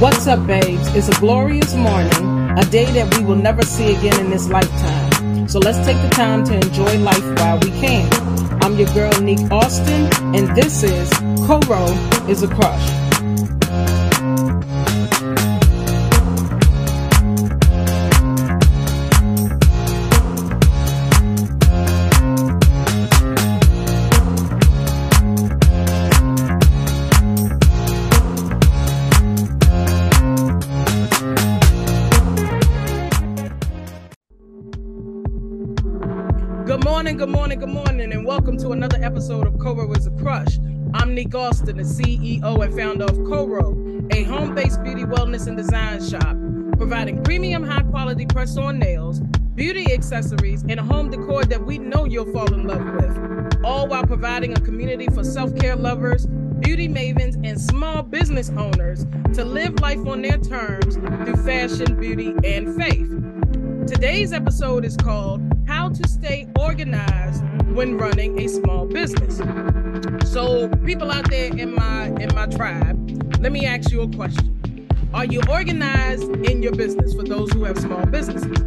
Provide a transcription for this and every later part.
What's up, babes? It's a glorious morning, a day that we will never see again in this lifetime. So let's take the time to enjoy life while we can. I'm your girl, Neek Austin, and this is Coro is a Crush. Episode of Coro is a Crush. I'm Nick Austin, the CEO and founder of Coro, a home based beauty, wellness, and design shop, providing premium, high quality press on nails, beauty accessories, and home decor that we know you'll fall in love with, all while providing a community for self care lovers, beauty mavens, and small business owners to live life on their terms through fashion, beauty, and faith. Today's episode is called How to Stay Organized When Running a Small Business. So, people out there in my in my tribe, let me ask you a question. Are you organized in your business for those who have small businesses?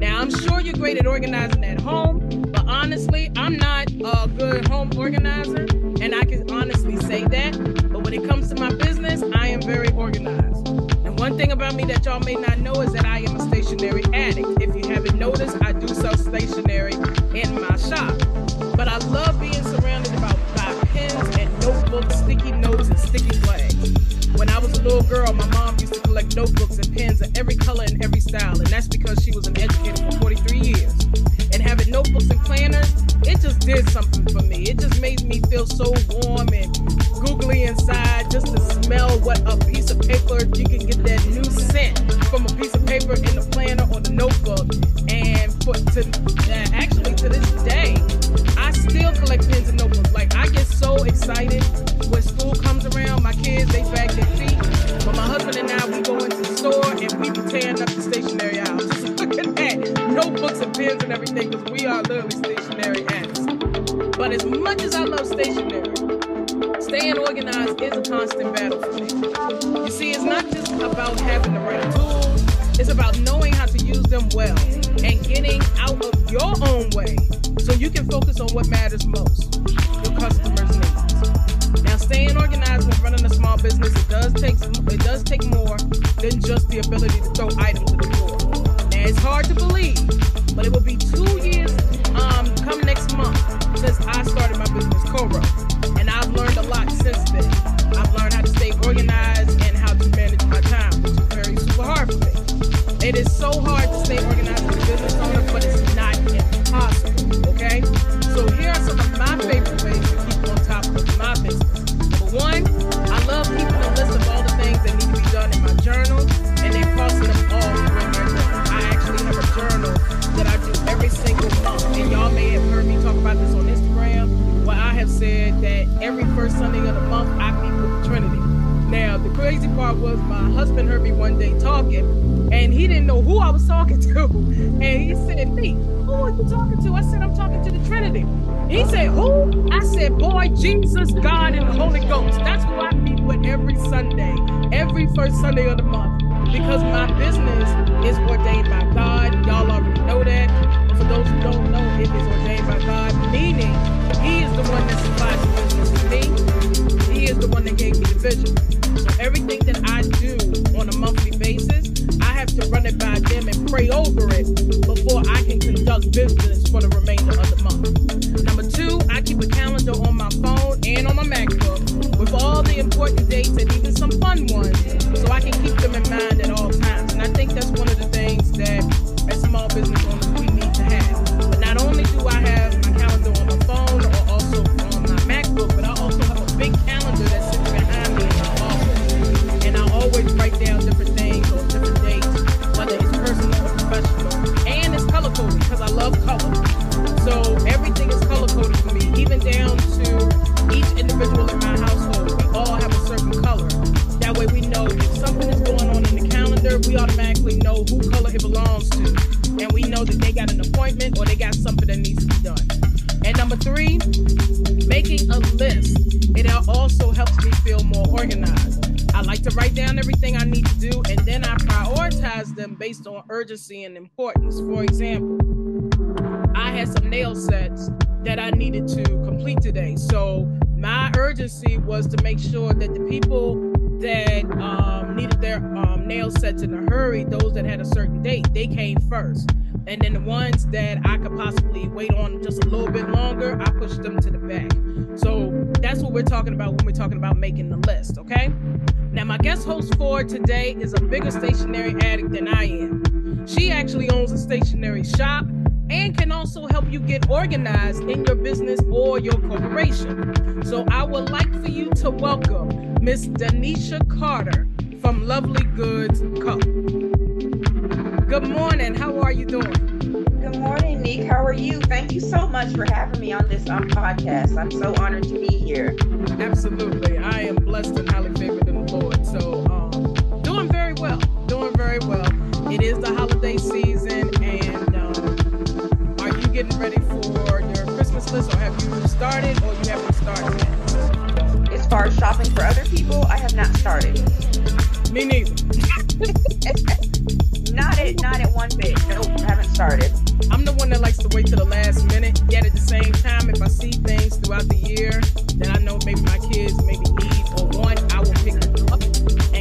Now, I'm sure you're great at organizing at home, but honestly, I'm not a good home organizer, and I can honestly say that. But when it comes to my business, I am very organized. And one thing about me that y'all may not know is that I am a stationary addict. If you haven't noticed, I do sell stationery in my shop. But I love being surrounded about by pens and notebooks, sticky notes, and sticky flags. When I was a little girl, my mom used to collect notebooks and pens of every color and every style, and that's because she was an educator for 43 years. Sunday, every first Sunday of the month. Because my business is ordained by God. Y'all already know that. But for those who don't know, it is ordained by God, meaning He is the one that supplies the business to me. He is the one that gave me the vision. So everything that I do on a monthly basis, I have to run it by them and pray over it before I can conduct business for the remainder of the month. Number two, I keep a calendar on my phone and on my MacBook with all the important dates and even fun ones based on urgency and importance. For example, I had some nail sets that I needed to complete today. So my urgency was to make sure that the people that um, needed their um, nail sets in a hurry, those that had a certain date, they came first. And then the ones that I could possibly wait on just a little bit longer, I pushed them to the back. So that's what we're talking about when we're talking about making the list, okay? Now, my guest host for today is a bigger stationery addict than I am. She actually owns a stationery shop and can also help you get organized in your business or your corporation. So I would like for you to welcome Miss Danisha Carter from Lovely Goods Co. Good morning. How are you doing? Good morning, Nick. How are you? Thank you so much for having me on this um, podcast. I'm so honored to be here. Absolutely. I am blessed and highly favored Lord. So, um, doing very well. Doing very well. It is the holiday season, and um, are you getting ready for your Christmas list, or have you started, or you haven't started yet? As far as shopping for other people, I have not started. Me neither. not at not at one bit. Nope, I haven't started. I'm the one that likes to wait to the last minute. Yet at the same time, if I see things throughout the year that I know maybe my kids maybe need or want, I will pick it up and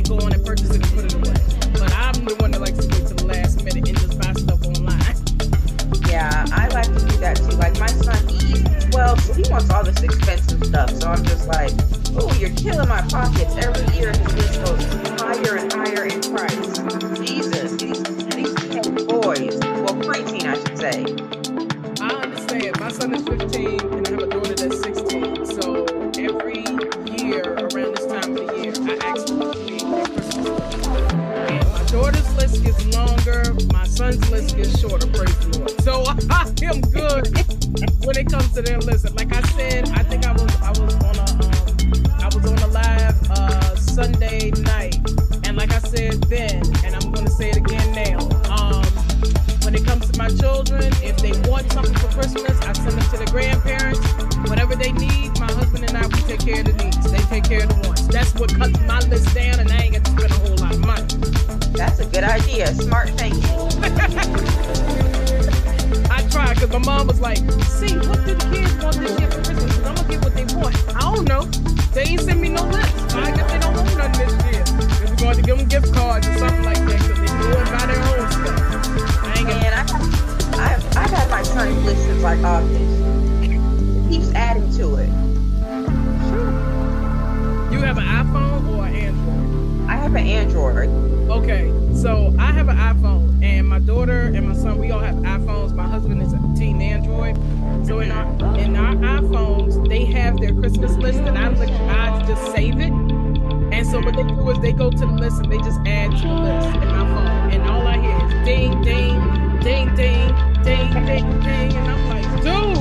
go on and purchase it and put it away. But I'm the one that likes to wait to the last minute and just buy stuff online. Yeah, I like to do that too. Like my son, he's 12, so he wants all this expensive stuff. So I'm just like, oh, you're killing my pockets. Every year his list goes higher and higher in price. Jesus, these, these boys, well, preteen, I should say. I understand. My son is 15 and I have a gets longer, my son's list gets shorter, praise the Lord. So I am good when it comes to their list. Like I said, I think I was I was on a um, I was on a live uh, Sunday night, and like I said then, and I'm to say it again now. Um, when it comes to my children, if they want something for Christmas, I send them to the grandparents. Whatever they need, my husband and I we take care of the needs. They take care of the idea. Smart thinking. I tried because my mom was like, "See, what do the kids want this year for Christmas? I'm gonna get what they want." I don't know. They ain't send me no list. I guess they don't want nothing this year. If we're going to give them gift cards or something like that, because they can go and buy their own stuff. I ain't Man, I, I've, I've had my son's list since like August. It keeps adding to it. You have an iPhone or an Android? I have an Android. Okay, so I have an iPhone, and my daughter and my son, we all have iPhones. My husband is a teen Android. So in our in our iPhones, they have their Christmas list, and I look, I just save it. And so what they do is they go to the list and they just add to the list in my phone, and all I hear is ding, ding, ding, ding, ding, ding, ding, and I'm like, dude,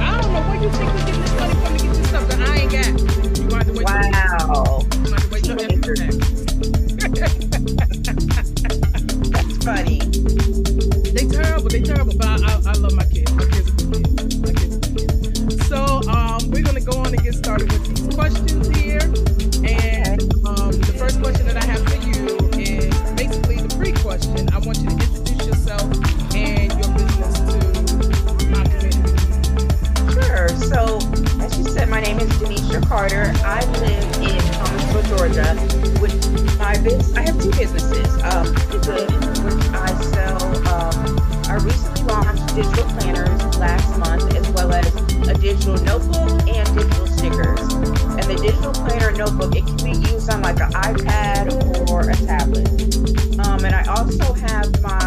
I don't know where you think we get this money from to get this stuff that I ain't got. You want to wait Wow. till you want to wait till. That's funny. They terrible. They terrible. But I, love my kids. My kids are. So um, we're gonna go on and get started with these questions here. And um, the first question that I have for you is basically the pre-question. I want you to introduce yourself and your business to my community. Sure. So, as you said, my name is Carter. I live in Georgia. With my business, I have two businesses. Um, which I sell. Um, I recently launched digital planners last month, as well as a digital notebook and digital stickers. And the digital planner notebook, it can be used on like an iPad or a tablet. Um, and I also have my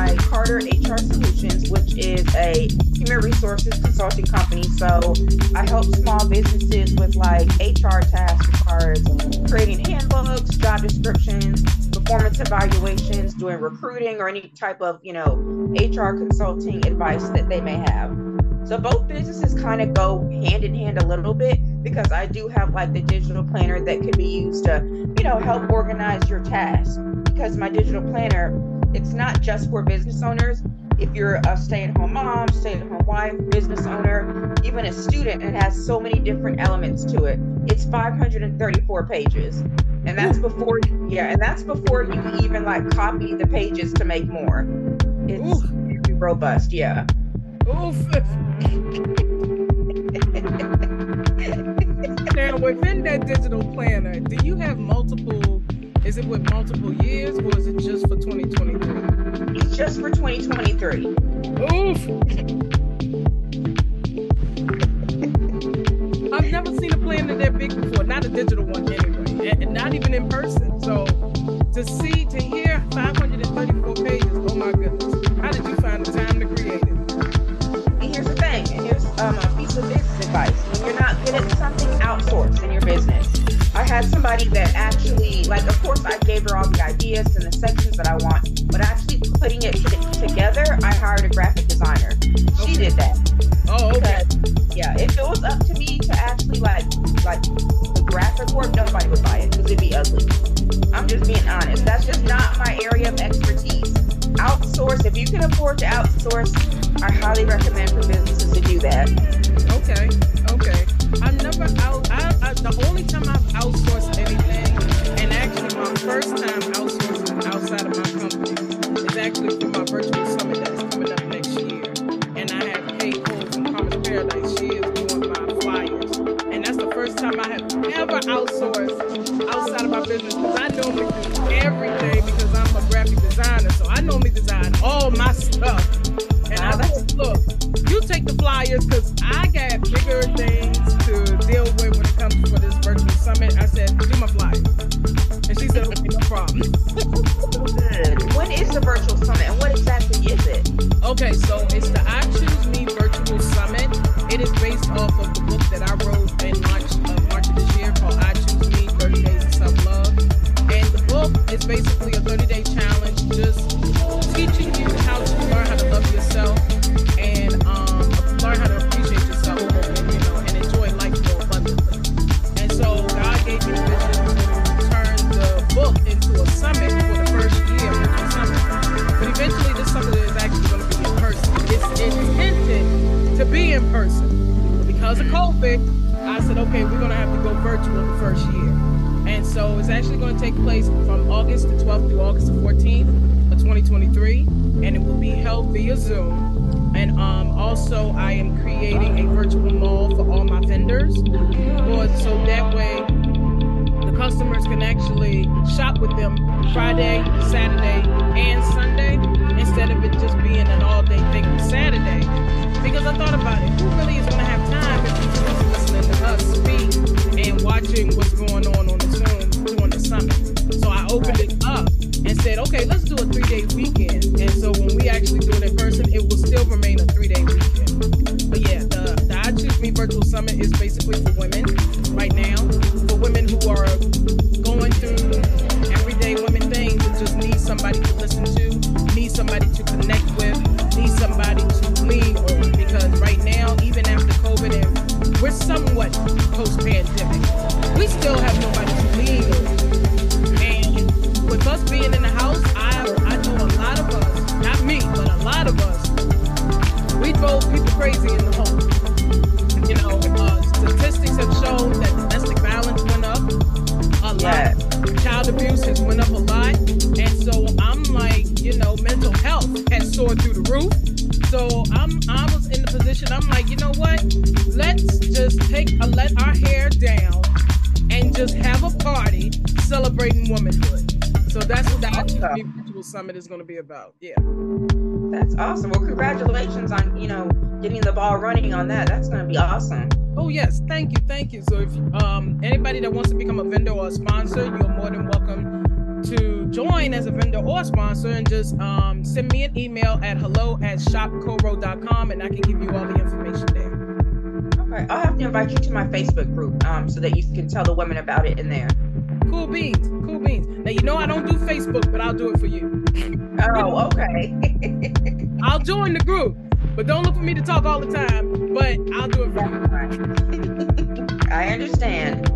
resources consulting company. So I help small businesses with like HR tasks as far creating handbooks, job descriptions, performance evaluations, doing recruiting, or any type of, you know, HR consulting advice that they may have. So both businesses kind of go hand in hand a little bit because I do have like the digital planner that could be used to, you know, help organize your tasks. Because my digital planner, it's not just for business owners. If you're a stay-at-home mom, stay-at-home wife, business owner, even a student, it has so many different elements to it. It's 534 pages. And that's before, yeah, and that's before you even like copy the pages to make more. It's very robust, yeah. Oof. now, within that digital planner, do you have multiple? Is it with multiple years, or is it just for 2023? It's just for 2023. Oof. I've never seen a planner that big before. Not a digital one, anyway, and, and not even in person. So to see, to hear 534 pages, oh my goodness! How did you find the time to create it? And here's the thing. And here's um, a piece of business advice. When you're not good at something, outsource in your business. I had somebody that actually, like, of course, I gave her all the ideas and the sections that I want, but actually putting it to- together, I hired a graphic designer. She did that. Oh, okay. Because, yeah, if it was up to me to actually like like the graphic work, nobody would buy it because it'd be ugly. I'm just being honest. That's just not my area of expertise. Outsource if you can afford to outsource. I highly recommend for businesses to do that. Okay, okay. I've never out. I, I, the only time I've outsourced anything, and actually my first time outsourcing Virtual Summit is basically for women right now, for women who are going through everyday women things and just need somebody to listen to, need somebody to connect with, need somebody to lean on. Because right now, even after COVID, and we're somewhat post pandemic, we still have nobody to lean on. And with us being in the house, I, I know a lot of us, not me, but a lot of us, we drove people crazy in the home. Know, statistics have shown that domestic violence went up a lot. Yeah. Child abuse has went up a lot. And so I'm like, you know, mental health has soared through the roof. So I'm I was in the position, I'm like, you know what? Let's just take a let our hair down and just have a party celebrating womanhood. So that's what the Awesome. Active Virtual Summit is going to be about. Yeah. That's awesome. Well, congratulations on you know getting the ball running on that. That's gonna be awesome. Oh yes, thank you, thank you. So if um anybody that wants to become a vendor or a sponsor, you're more than welcome to join as a vendor or sponsor and just um send me an email at hello at shopcoro.com and I can give you all the information there. Okay, I'll have to invite you to my Facebook group um, so that you can tell the women about it in there. Cool beans, cool beans. Now you know I don't do Facebook, but I'll do it for you. Oh, okay. I'll join the group, but don't look for me to talk all the time. But I'll do it for you. I understand.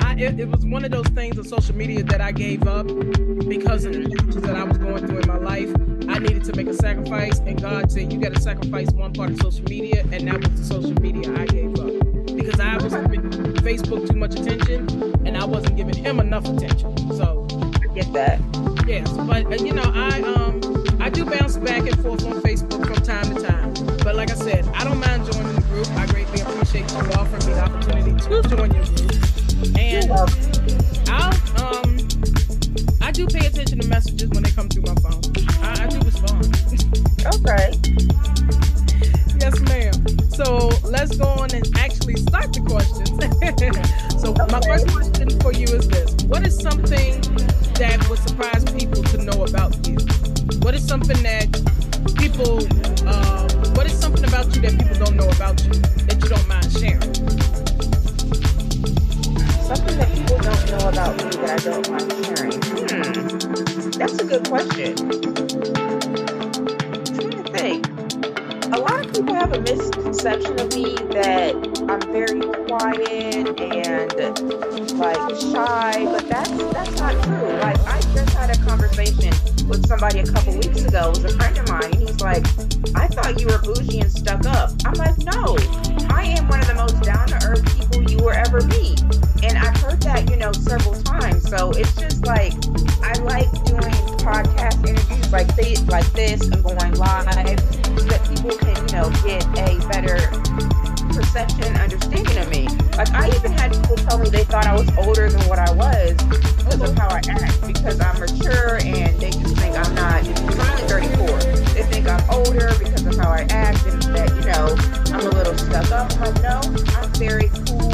I, it, it was one of those things of social media that I gave up because of the challenges that I was going through in my life. I needed to make a sacrifice, and God said, "You got to sacrifice one part of social media," and that was the social media I gave up because I was giving Facebook too much attention, and I wasn't giving him enough attention. So I get that. Yes, but uh, you know, I um I do bounce back and forth on Facebook from time to time. But like I said, I don't mind joining the group. I greatly appreciate you offering me the opportunity to join your group. And I'll um I do pay attention to messages when they come through my phone. I, I do respond. Okay. yes, ma'am. So let's go on and actually start the questions. so my first question for you is this: What is something that would surprise people to know about you? What is something that people? Uh, what is something about you that people don't know about you that you don't mind sharing? Something that people don't know about me that I don't mind sharing. Hmm. That's a good question. Trying to think. A lot of people have a misconception of me that I'm very quiet and like shy, but that's that's not true. Like I just had a conversation with somebody a couple weeks ago. It was a friend of mine, and he's like, "I thought you were bougie and stuck up." I'm like, "No, I am one of the most down to earth people you will ever meet." And I've heard that, you know, several times. So it's just like I like doing podcast interviews like this, like this, and going live so that people can, you know, get a better perception, understanding of me. Like I even people tell me they thought I was older than what I was because of how I act, because I'm mature, and they just think I'm not. I'm only 34. They think I'm older because of how I act, and that you know I'm a little stuck up. I'm no, I'm very cool,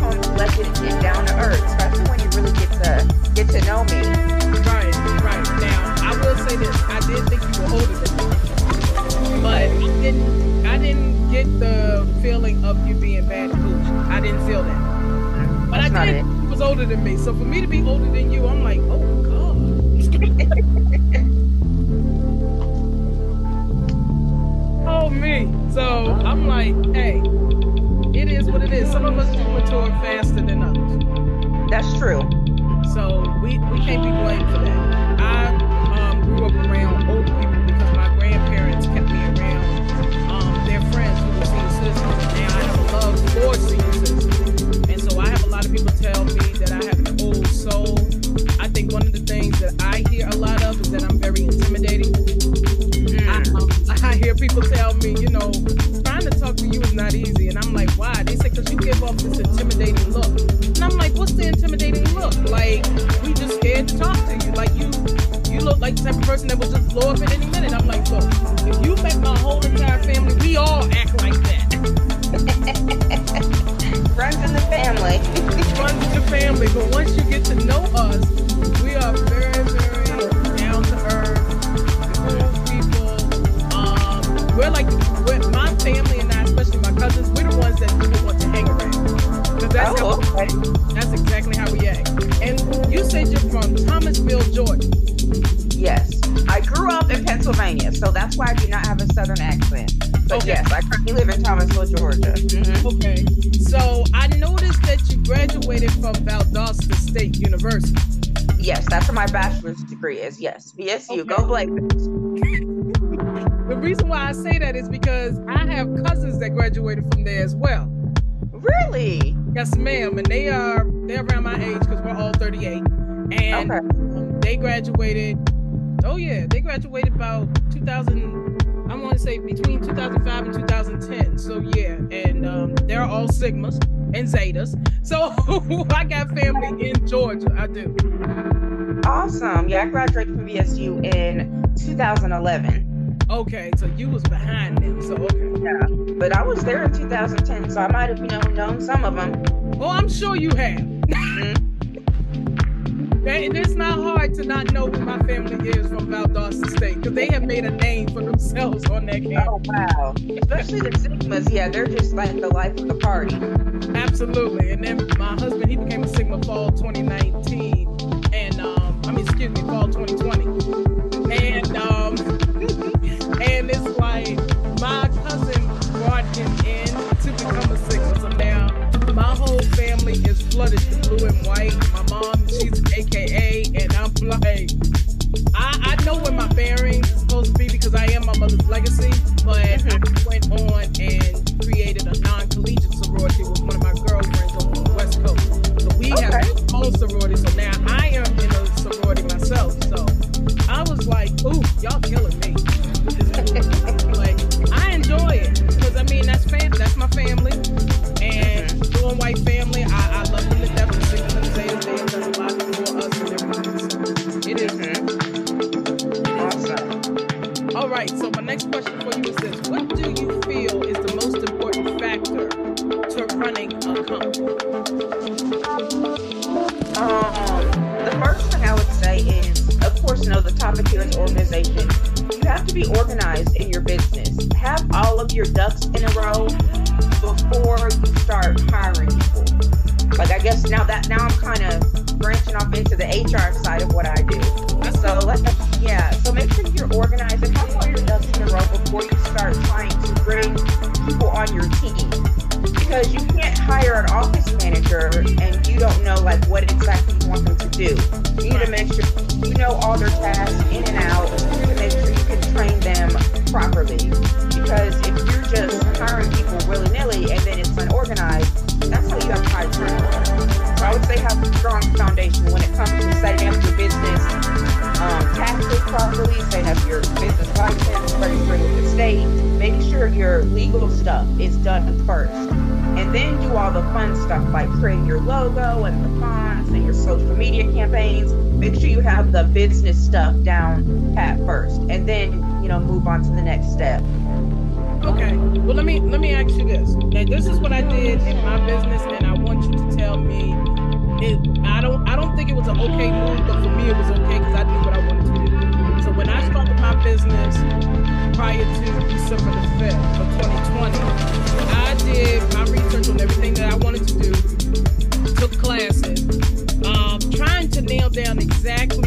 calm, collected, and down to earth. Especially when you really get to get to know me. Right, right. Now I will say this: I did think you were older than me, but I didn't. I didn't get the feeling of you being bad bougie. I didn't feel that. But That's I did. was older than me, so for me to be older than you, I'm like, oh god. oh me. So I'm like, hey, it is what it is. Some of us do mature faster than others. That's true. So we, we can't be blamed for that. I um, grew up around old people because my grandparents kept me around um, their friends who were senior citizens. And now I have a love for senior people tell me that I have an old soul. I think one of the things that I hear a lot of is that I'm very intimidating. I, Mm. um, I hear people tell me, you know, trying to talk to you is not easy. And I'm like, why? They say, because you give off this intimidating look. And I'm like, what's the intimidating look? Like, we just scared to talk to you. Like, you you look like the type of person that will just blow up at any minute. I'm like, look, if you met my whole entire family, we all act like that. Friends in the family. runs in the family. But once you get to know us, we are very, very down to earth, cool people. Um, we're like, we're, my family and I, especially my cousins, we're the ones that people want to hang around. 'Cause that's, oh, how, okay. that's exactly how we act. And you said you're from Thomasville, Georgia. Yes. I grew up in Pennsylvania, so that's why I do not have a southern accent. But Okay. yes, I currently live in Thomasville, Georgia. Mhm. Okay. So I noticed that you graduated from Valdosta State University. Yes, that's where my bachelor's degree is. Yes, VSU. Go Okay. Blazers. The reason why I say that is because I have cousins that graduated from there as well. Really? Yes, ma'am, and they are they're around my age because we're all 38, and Okay. they graduated. Oh yeah, they graduated about 2000. I want to say between 2005 and 2010. So yeah, and um, they're all Sigmas and Zetas. So I got family in Georgia. I do. Awesome. Yeah, I graduated from VSU in 2011. Okay, so you was behind them. So okay. Yeah, but I was there in 2010, so I might have, you know, known some of them. Oh, I'm sure you have. Mhm. And it's not hard to not know who my family is from Valdosta State because they have made a name for themselves on that campus. Oh, wow. Especially the Sigmas. Yeah, they're just like the life of the party. Absolutely. And then my husband, he became a Sigma Fall 2019. And, um, I mean, excuse me, Fall 2020. And, um, and it's like blood is the blue and white. My mom, she's AKA, and I'm like, I, I know where my bearings is supposed to be because I am my mother's legacy, but I mm-hmm. went on and created a non collegiate sorority with one of my girlfriends on the West Coast. So we okay. have our own sorority, so now I am in a sorority myself. So I was like, ooh, y'all killing me. Be organized in your business. Have all of your ducks in a row before you start hiring people. Like I guess now that now I'm kind of branching off into the HR side of what I do. So let's yeah. So make sure you're organized and have all your ducks in a row before you start trying to bring people on your team. Because you can't hire an office manager and you don't know like what exactly you want them to do. You need to make sure you know all their tasks in and out properly. Because if you're just hiring people willy nilly and then it's unorganized, that's how you have high turnover. So I would say have a strong foundation when it comes to setting up your business um, taxes properly, setting up your business license, registering with the state, making sure your legal stuff is done first. And then do all the fun stuff like creating your logo and the fonts and your social media campaigns. Make sure you have the business stuff down pat first, and then you know move on to the next step. Okay. Well, let me let me ask you this. Now, this is what I did in my business, and I want you to tell me. It, I don't I don't think it was an okay move, but for me it was okay because I knew what I wanted to do. So when I started my business prior to December the fifth of 2020, I did my research on everything that I wanted to do. Took classes, um, trying to nail down exactly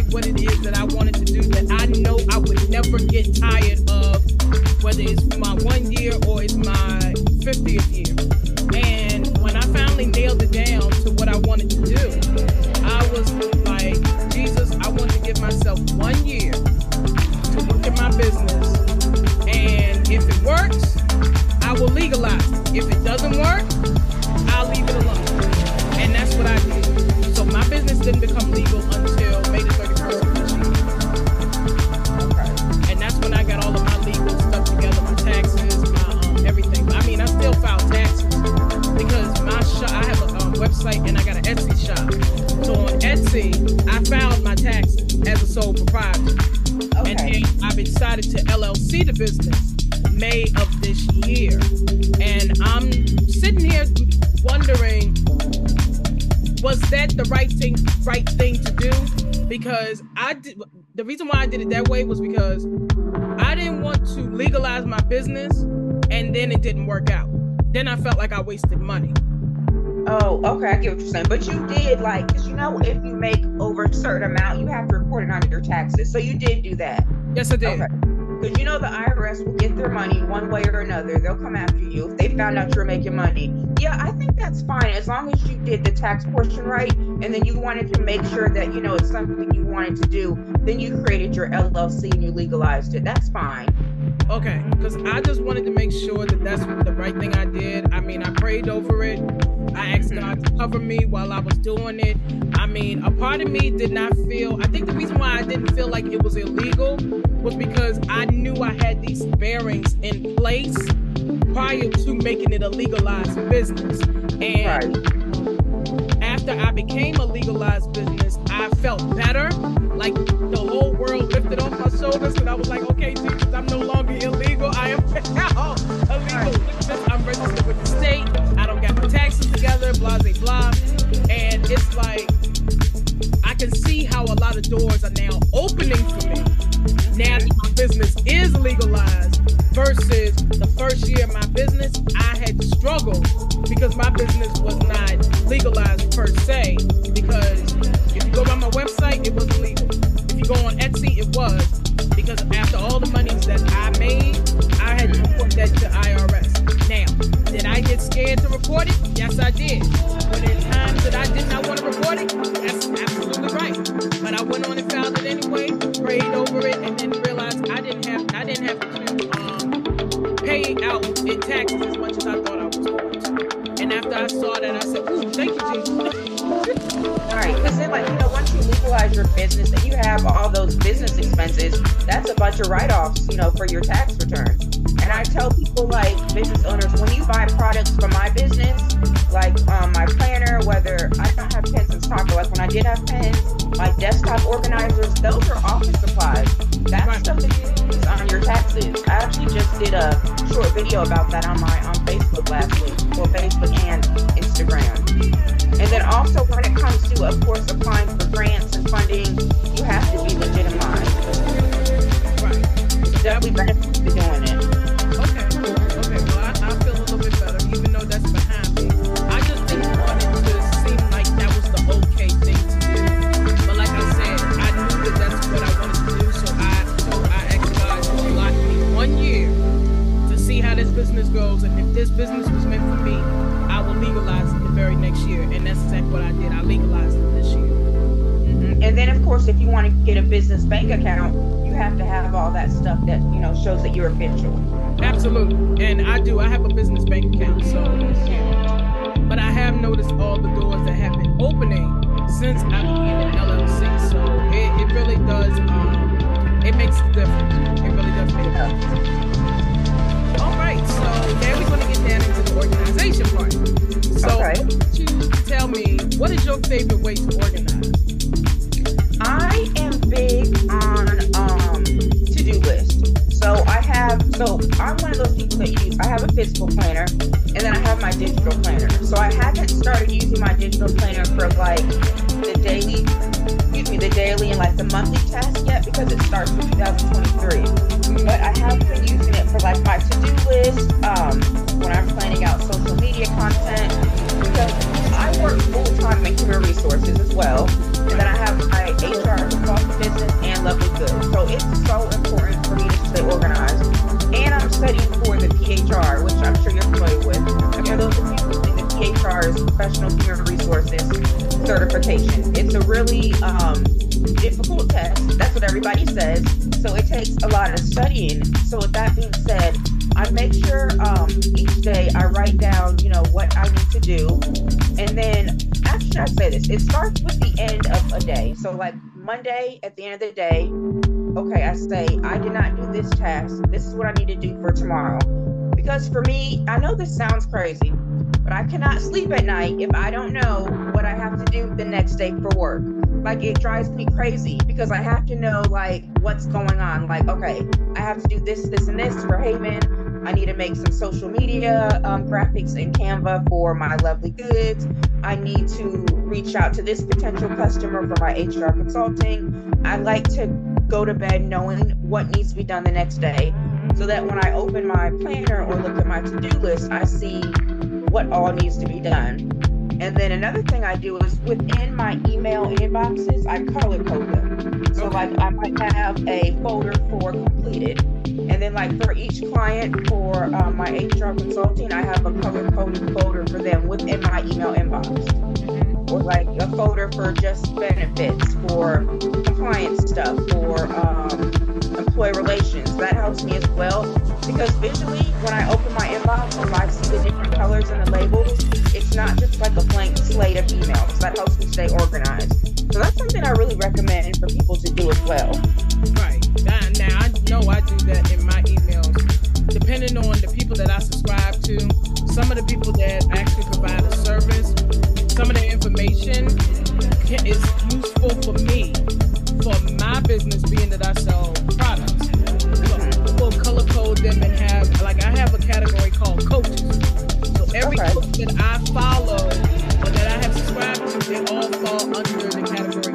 was I didn't want to legalize my business and then it didn't work out. Then I felt like I wasted money. Oh, okay, I get what you're saying. But you did like, because you know, if you make over a certain amount, you have to report it on your taxes. So you did do that. Yes, I did. Okay. Because you know the IRS will get their money one way or another. They'll come after you if they found out you're making money. Yeah, I think that's fine as long as you did the tax portion right, and then you wanted to make sure that you know it's something you wanted to do. Then you created your LLC and you legalized it. That's fine. Okay, because I just wanted to make sure that that's the right thing I did. I mean, I prayed over it. I asked God to cover me while I was doing it. I mean, a part of me did not feel, I think the reason why I didn't feel like it was illegal was because I knew I had these bearings in place prior to making it a legalized business. And Right. after I became a legalized business, I felt better. Like the whole world lifted off my shoulders, and I was like, okay, Jesus, I'm no longer illegal. I am now a legal business. I'm registered with the state. I don't got my taxes together, blah, blah, blah. And it's like, I can see how a lot of doors are now opening for me now that my business is legalized versus the first year of my business, I had to struggle because my business was not legalized per se. Your favorite way to organize? I am big on um to-do list. So I have so I'm one of those people that use I have a physical planner and then I have my digital planner. So I haven't started using my digital planner for like the daily excuse me, the daily and like the monthly task yet because it starts in 2023. But I have been using it for like my to-do list, um, when I'm planning out social media content because I work full-time in human resources as well. And then I have my HR consulting business and Lovely Good. So it's so important for me to stay organized. And I'm studying for the PHR, which I'm sure you're familiar with. And for those of you who think the PHR is Professional Human Resources Certification. It's a really um, difficult test. That's what everybody says. So it takes a lot of studying. So with that being said, I make sure um, each day I write down, you know, what I need to do. And then, actually, I say this, it starts with the end of a day. So, like Monday, at the end of the day, okay, I say, I did not do this task. This is what I need to do for tomorrow. Because for me, I know this sounds crazy, but I cannot sleep at night if I don't know what I have to do the next day for work. Like it drives me crazy because I have to know like what's going on. Like, okay, I have to do this, this, and this for Haven. I need to make some social media um, graphics in Canva for my lovely goods. I need to reach out to this potential customer for my HR consulting. I like to go to bed knowing what needs to be done the next day so that when I open my planner or look at my to do list, I see what all needs to be done. And then another thing I do is within my email inboxes, I color code them. So, like, I might have a folder for completed. And then, like, for each client for um, my HR consulting, I have a color coded folder for them within my email inbox or like a folder for just benefits, for compliance stuff, for um, employee relations. That helps me as well because visually, when I open my inbox and I see the different colors and the labels, it's not just like a blank slate of emails. That helps me stay organized. So that's something I really recommend for people to do as well. Right. Now, now I know I do that in my emails, depending on the people that I subscribe to. Some of the people that actually provide a service, some of the information is useful for me, for my business, being that I sell products. We'll color code them and have, like, I have a category called coaches. So every Okay. coach that I follow or that I have subscribed to, they all fall under the category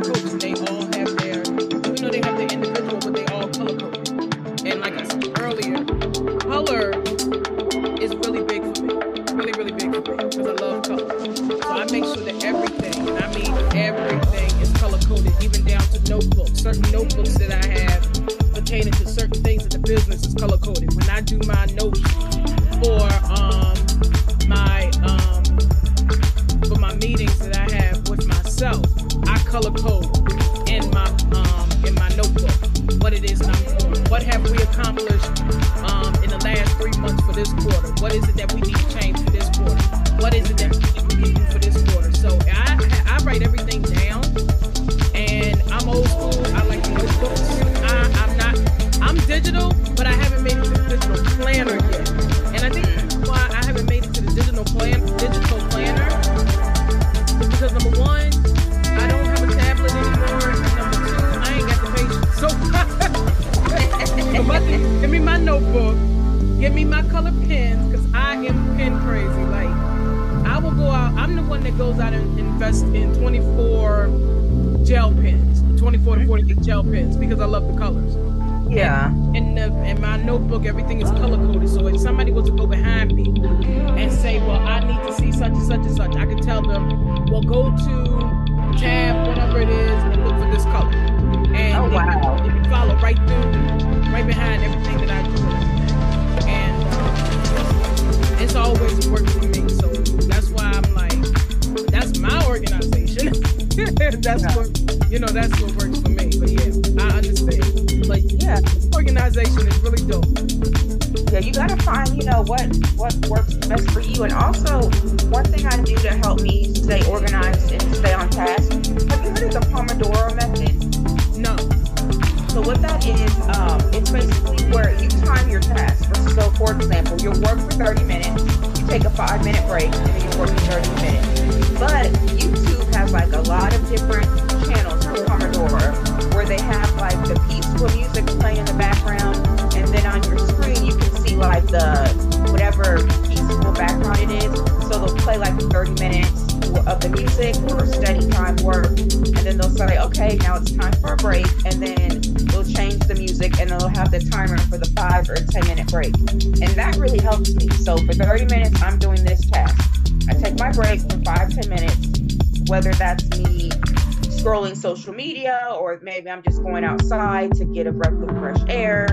scrolling social media or maybe I'm just going outside to get a breath of fresh air,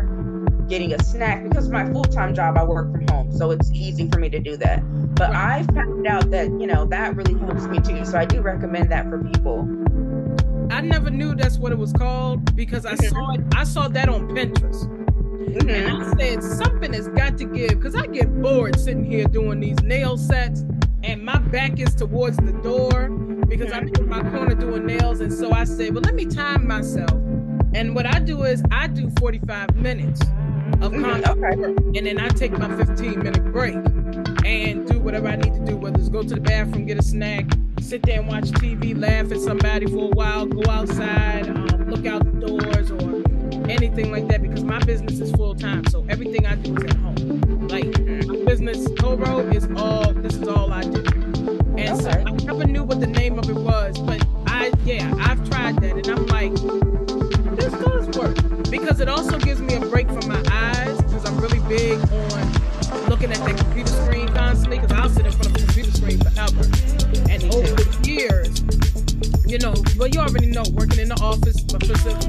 getting a snack because my full-time job I work from home, so it's easy for me to do that. But I found out that, you know, that really helps me too. So I do recommend that for people. I never knew that's what it was called because I saw it I saw that on Pinterest. Mm-hmm. And I said something has got to give because I get bored sitting here doing these nail sets and my back is towards the door because I'm in my corner doing nails. And so I said, well, let me time myself. And what I do is I do 45 minutes of mm-hmm, content okay. and then I take my 15 minute break and do whatever I need to do, whether it's go to the bathroom, get a snack, sit there and watch TV, laugh at somebody for a while, go outside, um, look out the doors, or anything like that. Because my business is full time, so everything I do is at home. Like my business, Coro is all. This is all I do. And okay. so I never knew what the name of it was, but I yeah, I've tried that, and I'm like, this does work because it also gives me a break from my eyes because I'm really big on looking at that computer screen constantly because I'll sit in front of a computer screen forever. And over the years, you know, well, you already know, working in the office,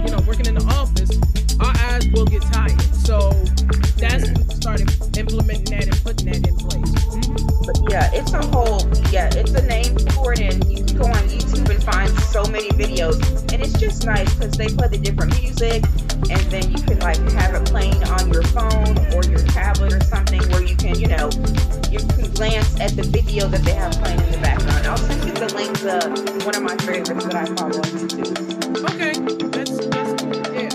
you know, working in the office, our eyes will get tired. So that's when we started implementing that and putting that in place. Yeah, it's a whole, yeah, it's a name for it, and you can go on YouTube and find so many videos, and it's just nice because they play the different music, and then you can like have it playing on your phone or your tablet or something where you can, you know, you can glance at the video that they have playing in the background. I'll send you the link to one of my favorites that I follow on YouTube. Okay, that's that's. Yeah,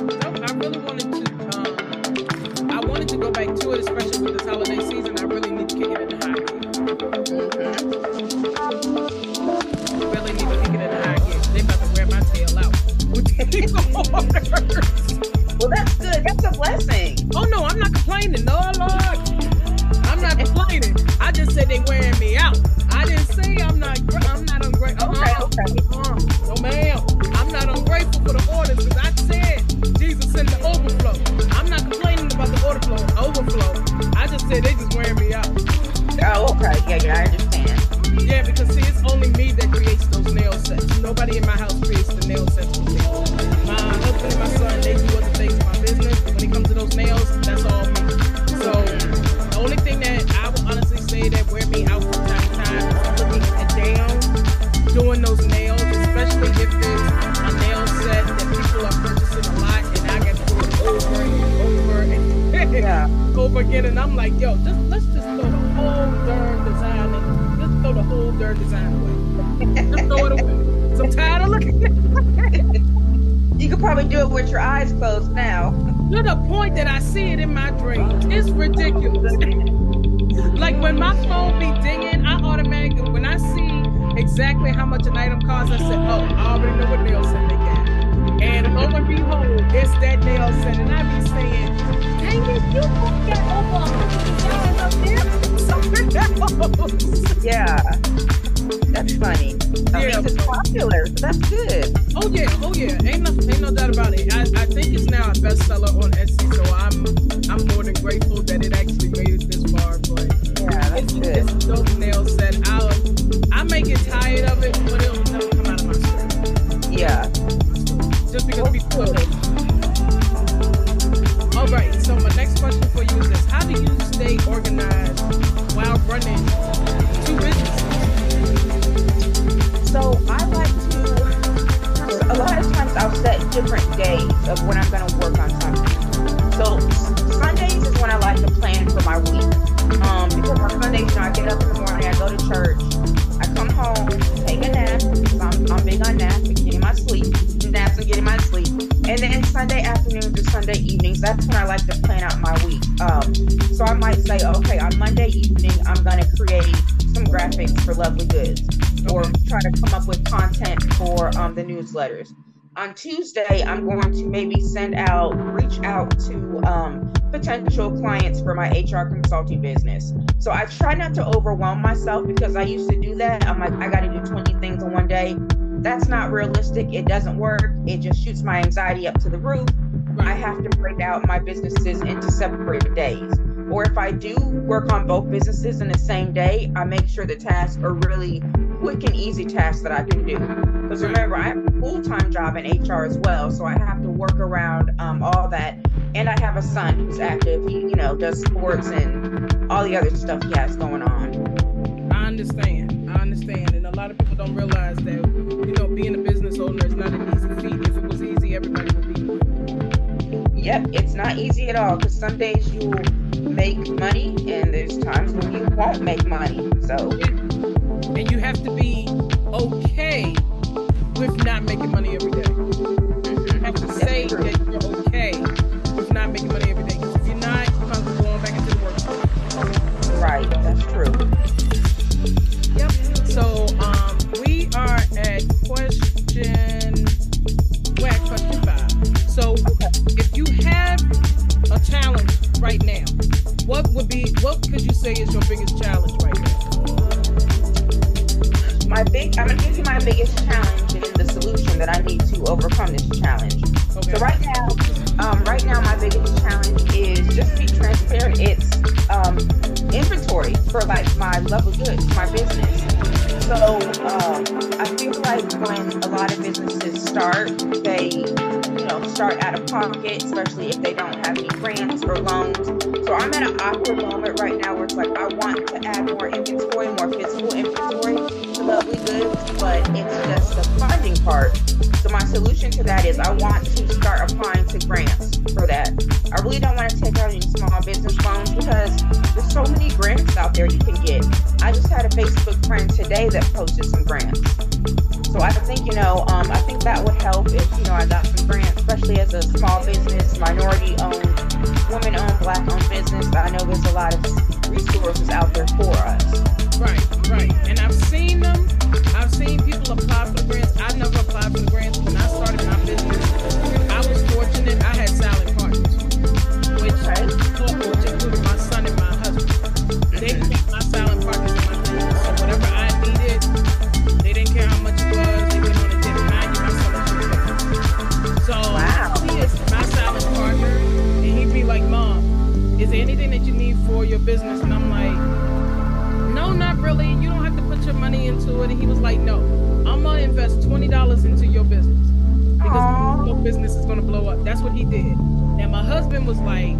I really wanted to. Um, I wanted to go back to it, especially with this holiday Just because people it. All right. So my next question for you is this: How do you stay organized while running two businesses? So I like to. a lot of times I'll set different days of when I'm going to work on something. So Sundays is when I like to plan for my week. Um, because on Sundays, you know, I get up in the morning, I go to church, I come home, take a nap. I'm, I'm big on naps getting my sleep, naps and getting my sleep. And then Sunday afternoons or Sunday evenings, that's when I like to plan out my week. Um, so I might say, okay, on Monday evening, I'm going to create some graphics for Lovely Goods or try to come up with content for um, the newsletters. On Tuesday, I'm going to maybe send out, reach out to um, potential clients for my HR consulting business. So I try not to overwhelm myself because I used to do that. I'm like, I got to do 20 things in one day. That's not realistic. It doesn't work. It just shoots my anxiety up to the roof. I have to break out my businesses into separate days. Or if I do work on both businesses in the same day, I make sure the tasks are really quick and easy tasks that I can do. Because remember, I have a full time job in HR as well, so I have to work around um, all that. And I have a son who's active. He, you know, does sports and all the other stuff he has going on. I understand. Understand. And a lot of people don't realize that, you know, being a business owner is not an easy feat. If it was easy, everybody would be. Yep, it's not easy at all because some days you make money and there's times when you won't make money. So and you have to be okay with not making money every day. You have to say that you're okay with not making money every day. Because if you're not, you might as well back into the workforce. Right, that's true. Yep. Would be what could you say is your biggest challenge right now? My big I'm gonna give you my biggest challenge and the solution that I need to overcome this challenge. Okay. So right now, um, right now my biggest challenge is just to be transparent. It's um, inventory for like my Lovely Goods, my business. So um, I feel like when a lot of businesses start, they you know start out of pocket, especially if they don't have any grants or loans. So I'm at an awkward moment right now where it's like I want to add more inventory, more physical inventory to Lovely Goods, but it's just the funding part. So my solution to that is I want to start applying to grants for that. I really don't want to take out any small business loans because there's so many grants out there you can get. I just had a Facebook friend today that posted some grants. So I think, you know, um, I think that would help if, you know, I got some grants, especially as a small business, minority owned, women owned, black owned business. I know there's a lot of resources out there for us. Right, right. And I've seen them. I've seen people apply for the grants. I never applied for the grants. When I started my your business?" And I'm like, no, not really. You don't have to put your money into it. And he was like, no, I'm gonna invest twenty dollars into your business because your business is gonna blow up. That's what he did. And my husband was like,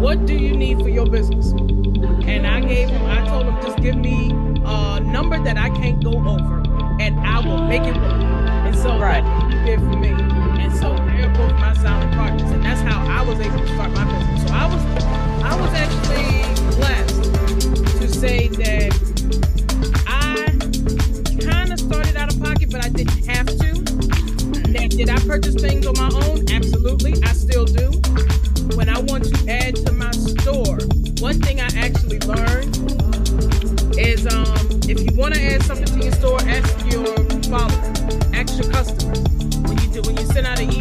what do you need for your business? And I gave him, I told him, just give me a number that I can't go over, and I will make it work. And so Right. that's what he did for me. And so they're both my silent partners, and that's how I was able to start my business. So I was, I was actually blessed to say that I kind of started out of pocket, but I didn't have to. Now, did I purchase things on my own? Absolutely, I still do. When I want to add to my store, one thing I actually learned is um, if you want to add something to your store, ask your followers, ask your customers. When you do, when you send out an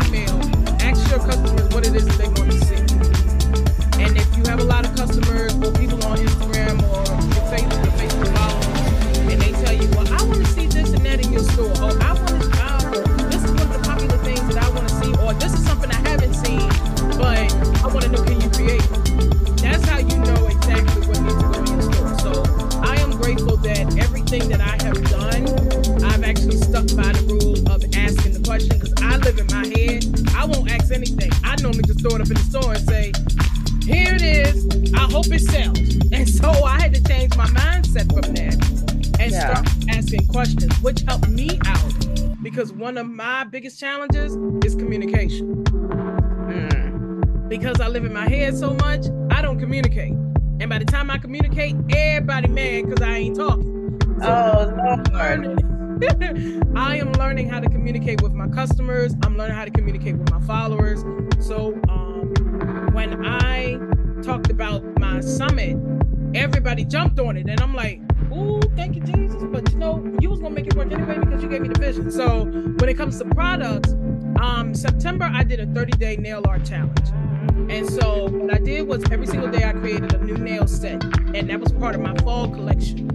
Hope. And so I had to change my mindset from that and Yeah. start asking questions, which helped me out because one of my biggest challenges is communication. Mm. Because I live in my head so much, I don't communicate. And by the time I communicate, everybody mad because I ain't talking. So oh, Lord. I am learning how to communicate with my customers. I'm learning how to communicate with my followers. So um, when I talked about summit, everybody jumped on it, and I'm like, "Ooh, thank you, Jesus!" But you know, you was gonna make it work anyway because you gave me the vision. So when it comes to products, um, September I did a 30 day nail art challenge. And so what I did was every single day I created a new nail set, and that was part of my fall collection.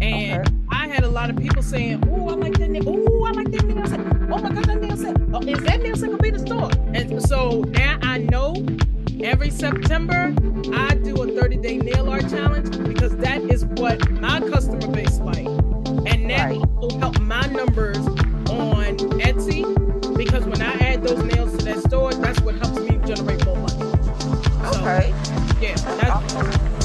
And okay. I had a lot of people saying, "Oh, I like that nail. Oh, I like that nail set. Oh my God, that nail set. Oh, is that nail set gonna be the store?" And so now I know every September I do a 30 day nail art challenge because that is what my customer base like, and that right. will help my numbers on Etsy because when I add those nails to that store, that's what helps me generate more money. Okay. yeah, that's,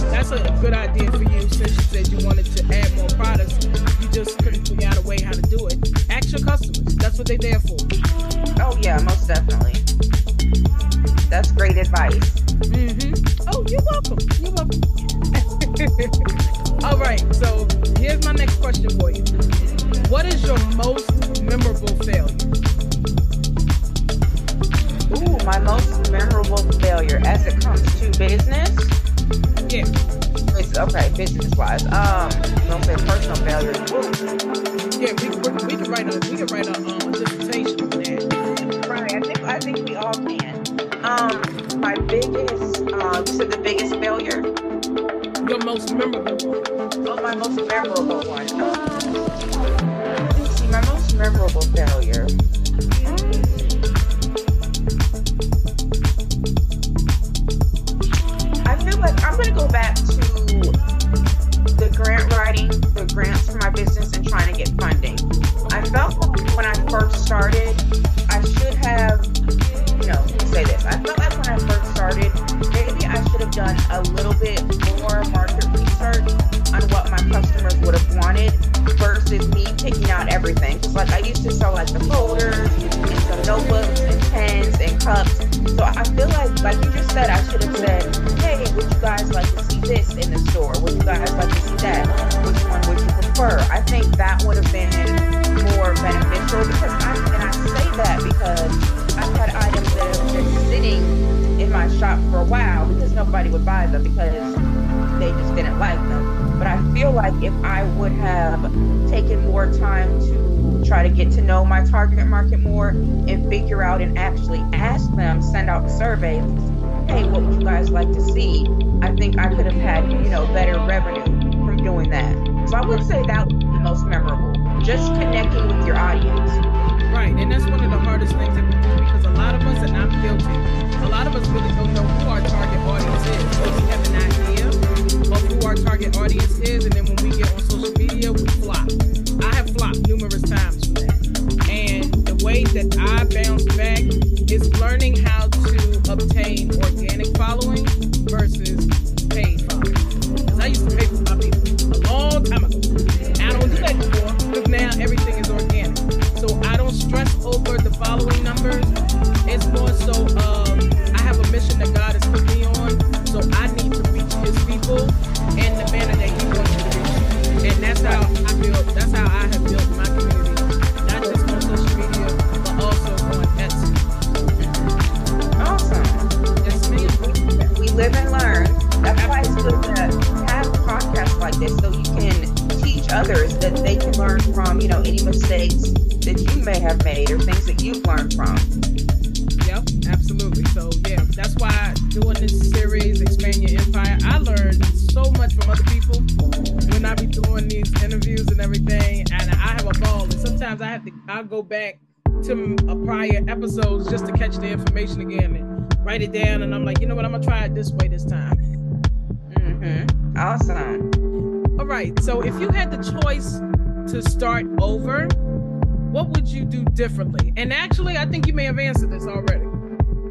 that's a good idea for you since you said you wanted to add more products. You just couldn't figure out a way how to do it. Ask your customers. That's what they're there for. Oh yeah, most definitely. That's great advice. Mm-hmm. Oh, you're welcome. You're welcome. All right. So here's my next question for you. What is your most memorable failure? Ooh, my most memorable failure as it comes to business. Yeah. Okay, business wise. Um, don't say personal failure. Ooh. Yeah, we, we, we can write a we can write a, um, the biggest failure. Your most memorable one. Oh, my most memorable one. Let me see, my most memorable failure. I feel like I'm gonna go back to the grant writing, the grants for my business, and trying to get funding. I felt like when I first started, market more and figure out and actually ask them, send out surveys, hey, what would you guys like to see? I think I could have had, you know, better revenue from doing that. So I would say that was the most memorable. Just others that they can learn from, you know, any mistakes that you may have made or things that you've learned from. Yep, absolutely. So yeah, that's why doing this series, Expand Your Empire, I learned so much from other people when I be doing these interviews and everything, and I have a ball. And sometimes I have to, I'll go back to a prior episodes just to catch the information again and write it down. And I'm like, you know what, I'm gonna try it this way this time. Mm-hmm. Awesome. All right. So if you had the choice to start over, what would you do differently? And actually, I think you may have answered this already.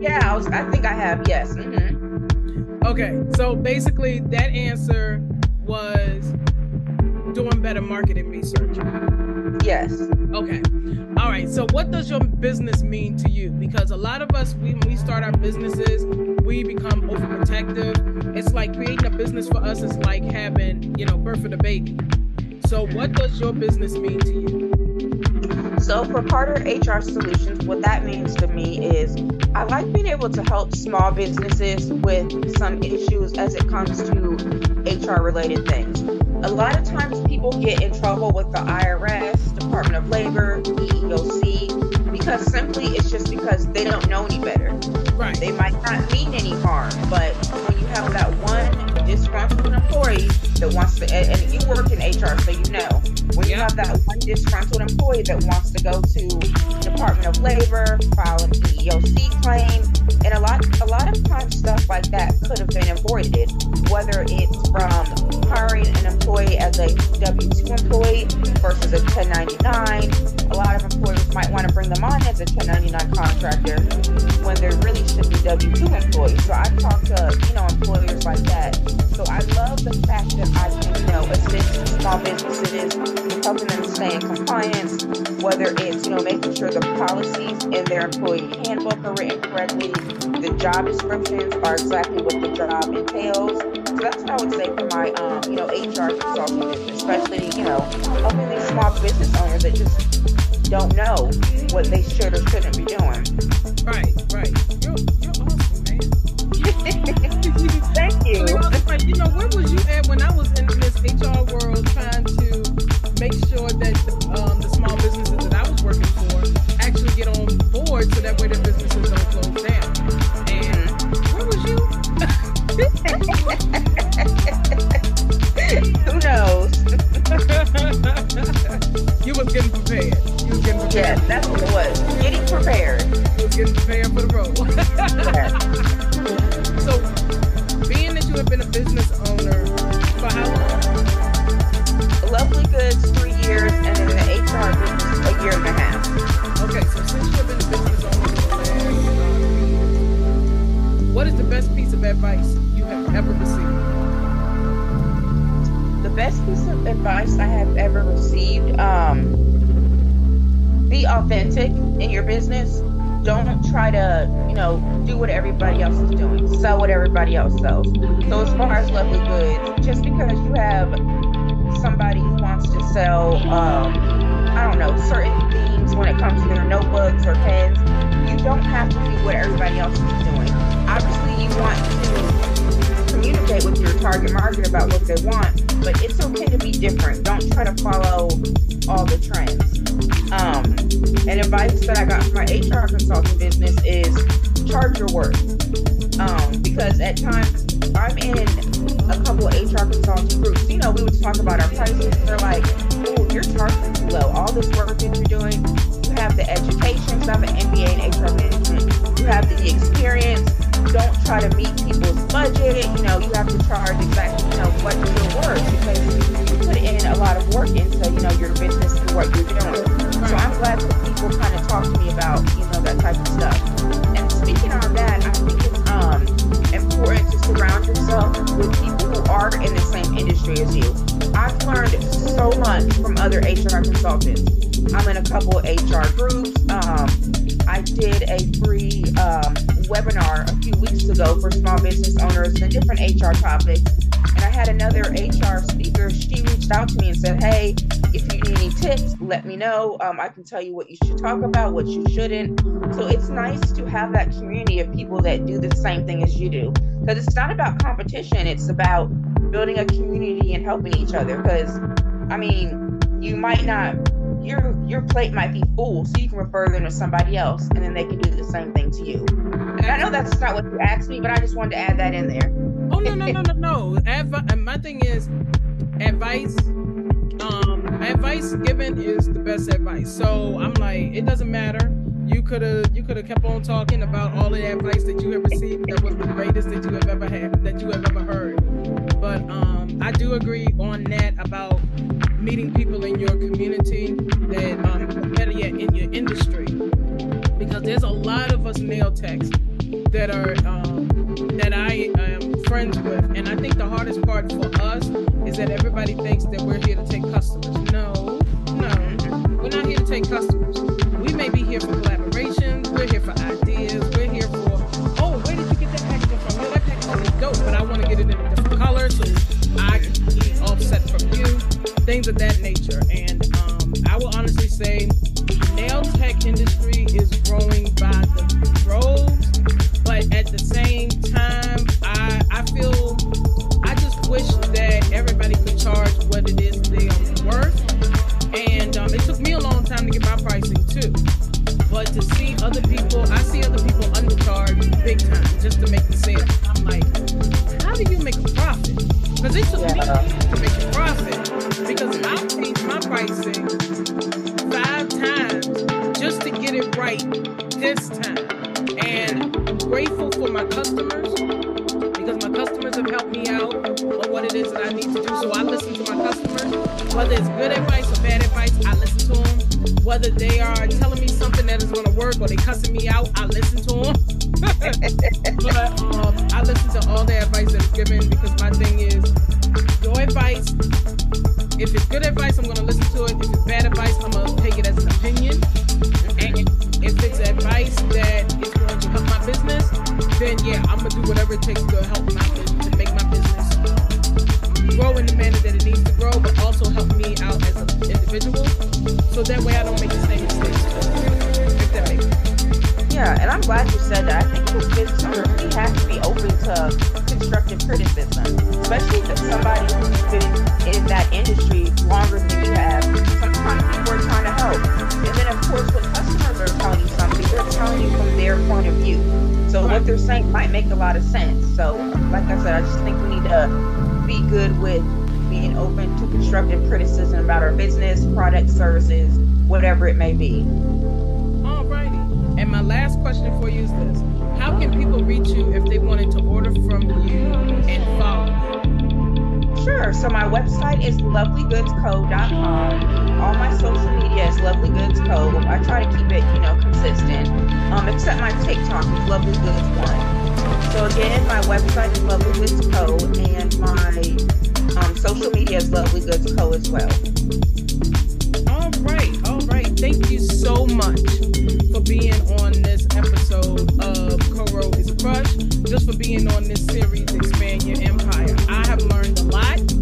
Yeah, I, was, I think I have. Yes. Mm-hmm. Okay, so basically, that answer was doing better marketing research. Yes. Okay. All right. So, what does your business mean to you? Because a lot of us, we, when we start our businesses, we become overprotective. It's like creating a business for us is like having, you know, birth of a baby. So, what does your business mean to you? So, for Carter HR Solutions, what that means to me is I like being able to help small businesses with some issues as it comes to HR related things. A lot of times people get in trouble with the IRS, Department of Labor, EEOC, because simply it's just because they don't know any better. Right. They might not mean any harm, but when you have that one disgruntled employee that wants to, and you work in HR, so you know, when you have that one disgruntled employee that wants to go to Department of Labor, file an EEOC claim, and a lot, a lot of times stuff like that could have been avoided, whether it's from hiring an employee as a W-2 employee versus a 1099. A lot of employers might want to bring them on as a 1099 contractor when there really should be W-2 employees. So I talk to, you know, employers like that. Small businesses helping them stay in compliance, whether it's, you know, making sure the policies in their employee handbook are written correctly, the job descriptions are exactly what the job entails. So that's what I would say for my, um, you know, HR consulting business, especially, you know, helping these small business owners that just don't know what they should or shouldn't be doing. Right, right. You're, you're awesome, man. Thank you. Your business. Don't try to, you know, do what everybody else is doing. Sell what everybody else sells. So as far as lovely goods, just because you have somebody who wants to sell, um, I don't know, certain things when it comes to their notebooks or pens, you don't have to do what everybody else is doing. Obviously, you want to communicate with your target market about what they want, but it's okay to be different. Don't try to follow all the trends. Advice that I got from my HR consulting business is charge your worth. Um, because at times I'm in a couple of HR consulting groups. You know, we would talk about our prices. They're like, "Oh, you're charging too low. All this work that you're doing, you have the education. So I have an MBA in HR management. You have the experience. Don't try to meet people's budget. You know, you have to charge exactly, you know, what you're worth because put in a lot of work into, you know, your business and what you're doing. So I'm glad that people kind of talk to me about, you know, that type of stuff. And speaking on that, I think it's um, important to surround yourself with people who are in the same industry as you. I've learned so much from other HR consultants. I'm in a couple of HR groups. Um, I did a free um, webinar a few weeks ago for small business owners and different HR topics. Had another HR speaker. She reached out to me and said, Hey, if you need any tips, let me know. Um, I can tell you what you should talk about, what you shouldn't. So it's nice to have that community of people that do the same thing as you do. Because it's not about competition, it's about building a community and helping each other. Because, I mean, you might not your your plate might be full, so you can refer them to somebody else, and then they can do the same thing to you. And I know that's not what you asked me, but I just wanted to add that in there. Oh no no no no no! Advi- my thing is advice. Um, advice given is the best advice. So I'm like, it doesn't matter. You could have you could have kept on talking about all the advice that you have received that was the greatest that you have ever had that you have ever heard. But um, I do agree on that about meeting people in your community that um, better yet in your industry because there's a lot of us nail techs that are um, friends with and I think the hardest part for us is that everybody thinks that we're here to take customers no no we're not here to take customers. We may be here for collaborations. We're here for ideas. We're here for, oh, where did you get that packaging from? Yeah, that packaging is dope, but I want to get it in a different color so I can offset from you. Things of that nature. And lot of sense. So, like I said, I just think we need to be good with being open to constructive criticism about our business, product, services, whatever it may be. Alrighty. And my last question for you is this: How can people reach you if they wanted to order from you and follow? you? Sure. So my website is lovelygoodsco.com. All my social media is Lovely Goods Co. I try to keep it, you know, consistent. Um, except my TikTok is Lovely Goods One. So again, my website is Lovely Goods Co. and my um, social media is Lovely Goods Co. as well. All right, all right. Thank you so much for being on this episode of Coro is Crush, just for being on this series, Expand Your Empire. I have learned a lot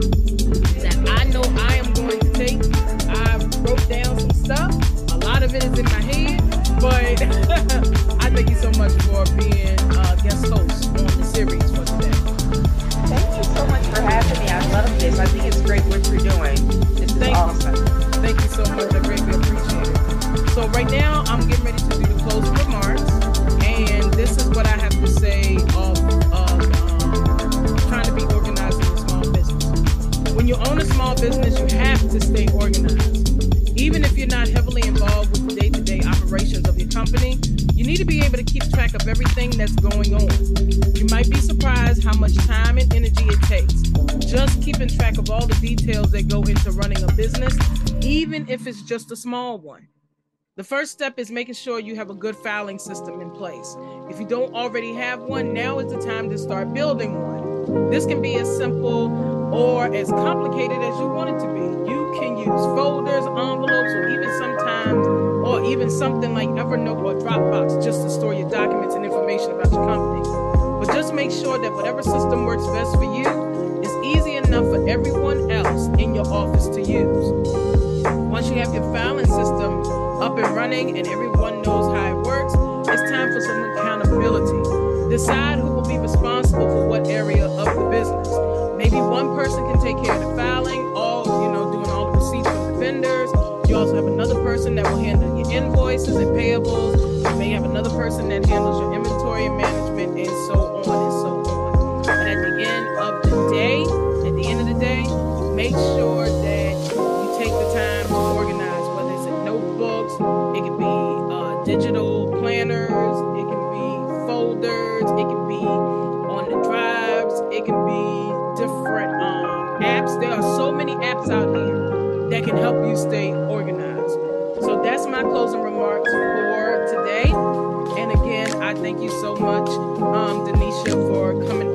so much. I greatly appreciate it. So right now, I'm getting ready to do the closing remarks, and this is what I have to say of, of um, trying to be organized in a small business. When you own a small business, you have to stay organized. Even if you're not heavily involved with the day-to-day operations of your company, you need to be able to keep track of everything that's going on. You might be surprised how much time and energy it takes just keeping track of all the details that go into running a business, even if it's just a small one. The first step is making sure you have a good filing system in place. If you don't already have one, now is the time to start building one. This can be as simple or as complicated as you want it to be. You can use folders, envelopes, or even sometimes, or even something like Evernote or Dropbox just to store your documents and information about your company. But just make sure that whatever system works best for you is easy enough for everyone else in your office to use. Once you have your filing system up and running and everyone knows how it works, it's time for some accountability. Decide who will be responsible for what area of the business. Maybe one person can take care of the filing, all you know, doing all the receipts from the vendors. You also have another person that will handle your invoices and payables. You may have another person that handles your inventory and management, and so can help you stay organized. So that's my closing remarks for today. And again, I thank you so much, um, Danisha, for coming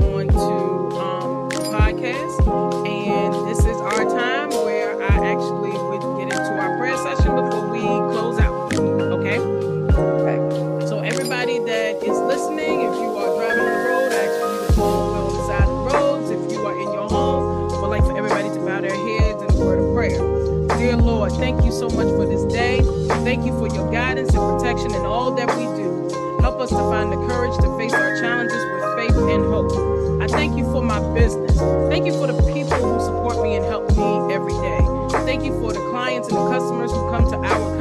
so much for this day. Thank you for your guidance and protection in all that we do. Help us to find the courage to face our challenges with faith and hope. I thank you for my business. Thank you for the people who support me and help me every day. Thank you for the clients and the customers who come to our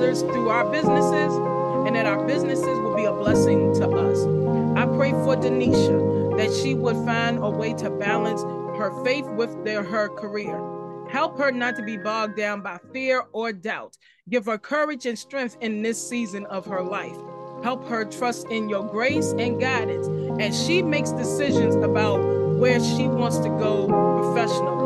others through our businesses and that our businesses will be a blessing to us. I pray for Danisha that she would find a way to balance her faith with their, her career. Help her not to be bogged down by fear or doubt. Give her courage and strength in this season of her life. Help her trust in your grace and guidance as she makes decisions about where she wants to go professionally.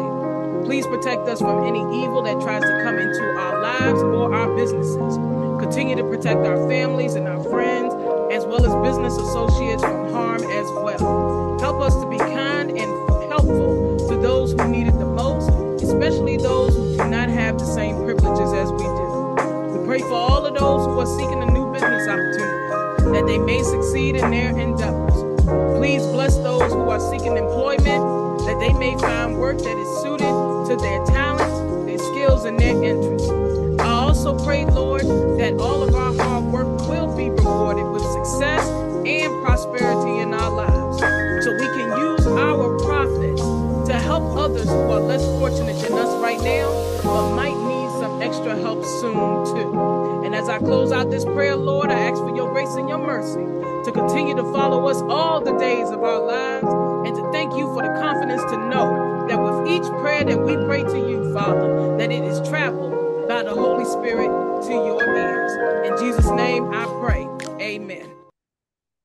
Please protect us from any evil that tries to come into our lives or our businesses. Continue to protect our families and our friends, as well as business associates from harm as well. Help us to be kind and helpful to those who need it the most, especially those who do not have the same privileges as we do. We pray for all of those who are seeking a new business opportunity, that they may succeed in their endeavors. Please bless those who are seeking employment, that they may find work that is suited to their talents, their skills, and their interests. I also pray, Lord, that all of our hard work will be rewarded with success and prosperity in our lives, so we can use our profits to help others who are less fortunate than us right now, but might need some extra help soon too. And as I close out this prayer, Lord, I ask for your grace and your mercy to continue to follow us all the days of our lives, and to thank you for the confidence to know each prayer that we pray to you, Father, that it is traveled by the Holy Spirit to your ears. In Jesus' name I pray. Amen.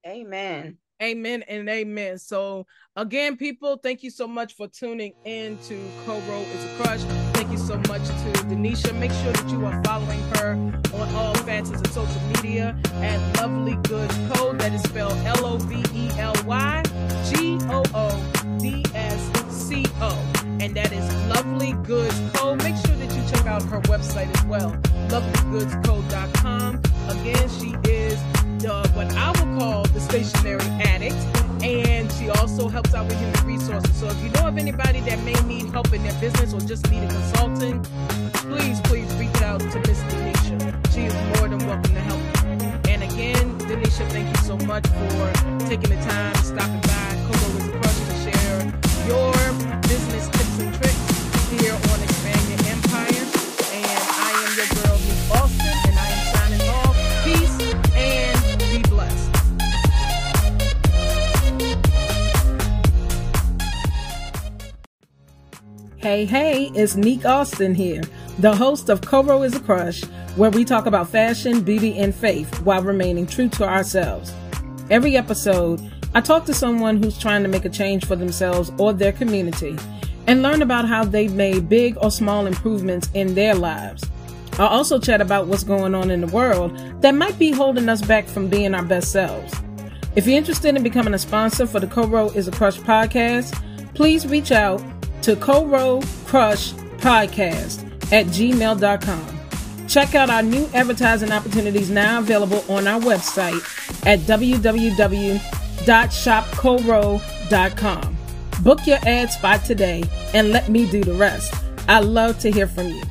Amen. Amen and amen. So again, people, thank you so much for tuning in to Co-Ro is a Crush. Thank you so much to Danisha. Make sure that you are following her on all facets of social media at Lovely Goods Co. That is spelled L-O-V-E-L-Y G-O-O-D-S-C-O. And that is Lovely Goods Co. Make sure that you check out her website as well, lovelygoodsco.com. Again, she is the, what I would call the stationery addict. And she also helps out with human resources. So if you know of anybody that may need help in their business or just need a consultant, please, please reach out to Miss Danisha. She is more than welcome to help. And again, Danisha, thank you so much for taking the time, stopping by. Co-Ro is a crush to share your business tips Hey, hey, it's Neek Austin here, the host of Co-Ro is a Crush, where we talk about fashion, beauty, and faith while remaining true to ourselves. Every episode, I talk to someone who's trying to make a change for themselves or their community and learn about how they've made big or small improvements in their lives. I'll also chat about what's going on in the world that might be holding us back from being our best selves. If you're interested in becoming a sponsor for the Co-Ro is a Crush podcast, please reach out to Co-Ro Crush Podcast at gmail.com. Check out our new advertising opportunities now available on our website at www.shopcoro.com. Book your ad spot today and let me do the rest. I love to hear from you.